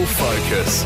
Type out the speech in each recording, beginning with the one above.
Global Focus.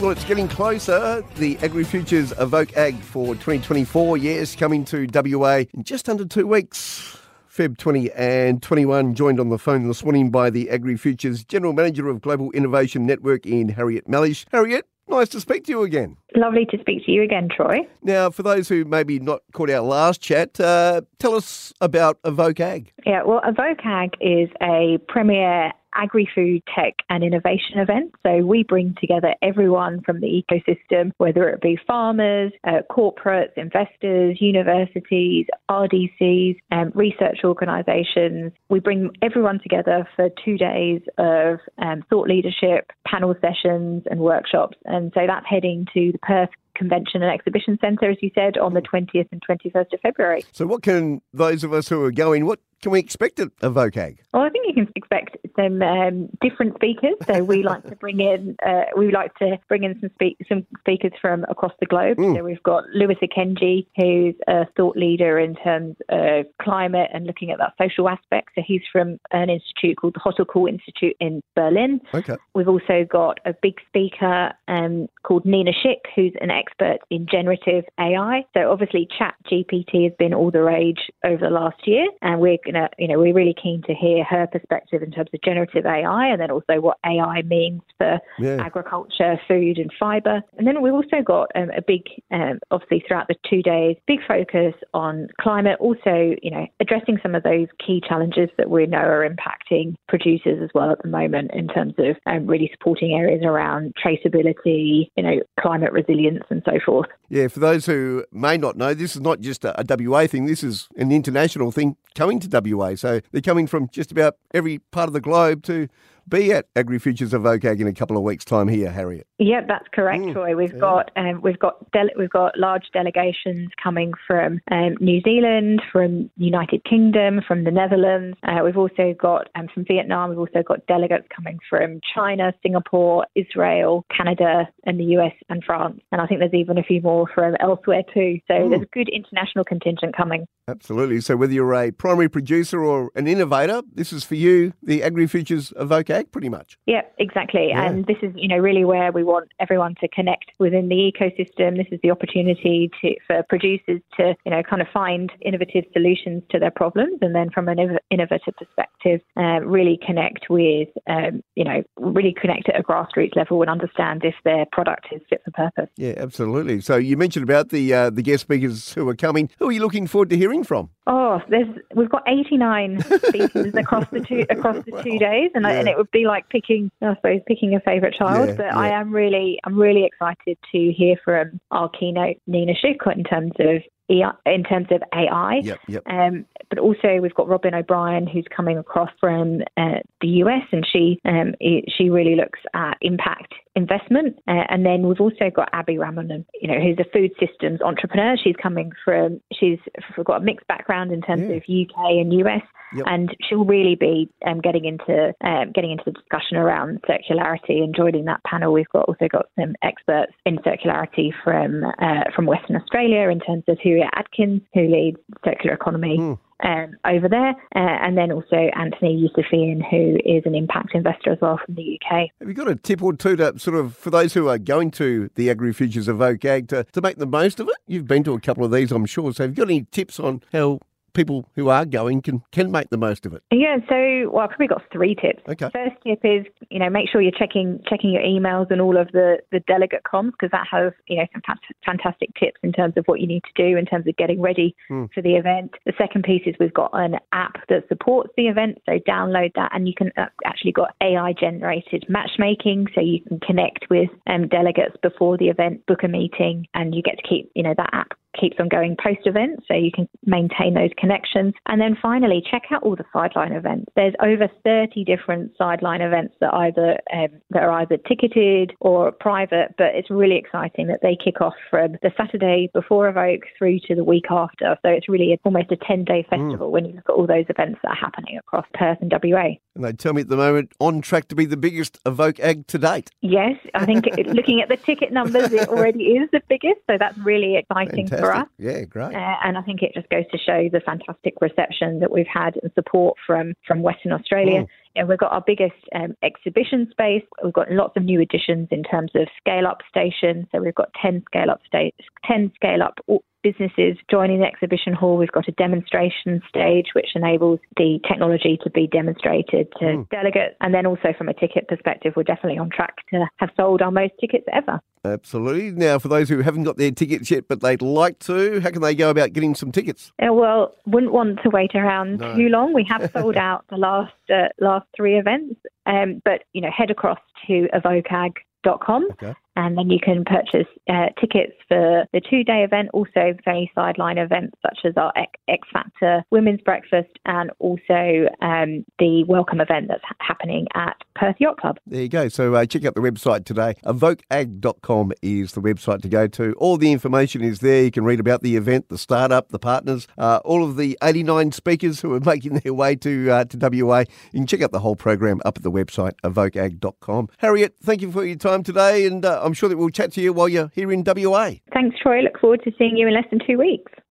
Well, it's getting closer. The Agri Futures Evoke Ag for 2024, yes, coming to WA in just under two weeks. Feb 20 and 21 joined on the phone this morning by the Agri Futures General Manager of Global Innovation Network in Harriet Mellish. Harriet, nice to speak to you again. Lovely to speak to you again, Troy. Now, for those who maybe not caught our last chat, uh, tell us about Evoke Ag. Yeah, well, Evoke Ag is a premier agri-food tech and innovation event. So we bring together everyone from the ecosystem, whether it be farmers, uh, corporates, investors, universities, RDCs, um, research organisations. We bring everyone together for two days of um, thought leadership, panel sessions, and workshops. And so that's heading to the Perth Convention and Exhibition Centre, as you said, on the 20th and 21st of February. So, what can those of us who are going, what can we expect a, Evoke Ag? Well, I think you can expect some um, different speakers. So we like to bring in uh, we like to bring in some speak- some speakers from across the globe. Mm. So we've got Lewis Akenji, who's a thought leader in terms of climate and looking at that social aspect. So he's from an institute called the Hot or Cool Institute in Berlin. Okay. We've also got a big speaker um, called Nina Schick, who's an expert in generative AI. So obviously, Chat GPT has been all the rage over the last year, and we're gonna, you know, we're really keen to hear her perspective in terms of generative AI, and then also what AI means for yeah. agriculture, food, and fibre. And then we've also got um, a big, um, obviously throughout the two days, big focus on climate. Also, you know, addressing some of those key challenges that we know are impacting producers as well at the moment in terms of um, really supporting areas around traceability, you know, climate resilience, and so forth. Yeah, for those who may not know, this is not just a, a WA thing, this is an international thing coming to WA. So they're coming from just about every part of the globe to be at AgriFutures of Ag in a couple of weeks' time here, Harriet. Yeah, that's correct, mm, Troy. We've yeah. got um, we've got dele- we've got large delegations coming from um, New Zealand, from United Kingdom, from the Netherlands. Uh, we've also got um, from Vietnam. We've also got delegates coming from China, Singapore, Israel, Canada, and the US and France. And I think there's even a few more from elsewhere too. So mm. there's a good international contingent coming. Absolutely. So whether you're a primary producer or an innovator, this is for you. The Agri Futures of AgriFutures Evoke pretty much. Yeah, exactly. Yeah. And this is, you know, really where we want everyone to connect within the ecosystem. This is the opportunity to, for producers to, you know, kind of find innovative solutions to their problems, and then from an innovative perspective, uh, really connect with, um, you know, really connect at a grassroots level and understand if their product is fit for purpose. Yeah, absolutely. So you mentioned about the uh, the guest speakers who are coming. Who are you looking forward to hearing from? Oh, there's we've got 89 speakers across the two across the two days, and, yeah. and it would be like picking, I suppose, picking a favourite child. Yeah, but yeah. I am really, I'm really excited to hear from our keynote Nina Schick in terms of in terms of AI. Yep, yep. Um, but also we've got Robyn O'Brien who's coming across from uh, the US, and she um, she really looks at impact investment. Uh, and then we've also got Abby Ramanan, you know, who's a food systems entrepreneur. She's coming from she's got a mixed background in terms yeah. of UK and US. Yep. And she'll really be um, getting into um, getting into the discussion around circularity and joining that panel. We've got also got some experts in circularity from uh, from Western Australia in terms of Huria Atkins, who leads circular economy. Mm. Um, over there, uh, and then also Anthony Yusufian, who is an impact investor as well from the UK. Have you got a tip or two to sort of for those who are going to the Agri Futures Evoke Ag to, to make the most of it? You've been to a couple of these, I'm sure. So have you got any tips on how people who are going can, can make the most of it? Yeah, so well, I've probably got three tips. Okay. First tip is you know make sure you're checking checking your emails and all of the the delegate comms because that has you know some fantastic tips in terms of what you need to do in terms of getting ready mm. for the event. The second piece is we've got an app that supports the event, so download that and you can uh, actually got AI generated matchmaking, so you can connect with um, delegates before the event, book a meeting, and you get to keep you know that app keeps on going post event, so you can maintain those connections. And then finally, check out all the sideline events. There's over 30 different sideline events that either um, that are either ticketed or private, but it's really exciting that they kick off from the Saturday before Evoke through to the week after. So it's really almost a 10 day hmm. festival mm. when you look at all those events that are happening across Perth and WA. And they tell me at the moment on track to be the biggest Evoke Ag to date. Yes, I think looking at the ticket numbers, it already is the biggest. So that's really exciting Fantastic. For us. Yeah, great. Uh, and I think it just goes to show the fantastic reception that we've had and support from from Western Australia. Mm we've got our biggest um, exhibition space. We've got lots of new additions in terms of scale up stations. So we've got 10 scale up sta- 10 scale up businesses joining the exhibition hall. We've got a demonstration stage which enables the technology to be demonstrated to mm. delegates. And then also from a ticket perspective, we're definitely on track to have sold our most tickets ever. Absolutely. Now, for those who haven't got their tickets yet, but they'd like to, how can they go about getting some tickets? Uh, well, wouldn't want to wait around no. too long. We have sold out the last uh, last three events, um, but you know, head across to evokeag.com. Okay and then you can purchase uh, tickets for the two day event, also for any sideline events such as our X Factor Women's Breakfast and also um, the welcome event that's happening at Perth Yacht Club. There you go. So uh, check out the website today. EvokeAg.com is the website to go to. All the information is there. You can read about the event, the startup, the partners, uh, all of the 89 speakers who are making their way to, uh, to WA. You can check out the whole program up at the website, EvokeAg.com. Harriet, thank you for your time today and uh, I'm sure that we'll chat to you while you're here in WA. Thanks, Troy. Look forward to seeing you in less than two weeks.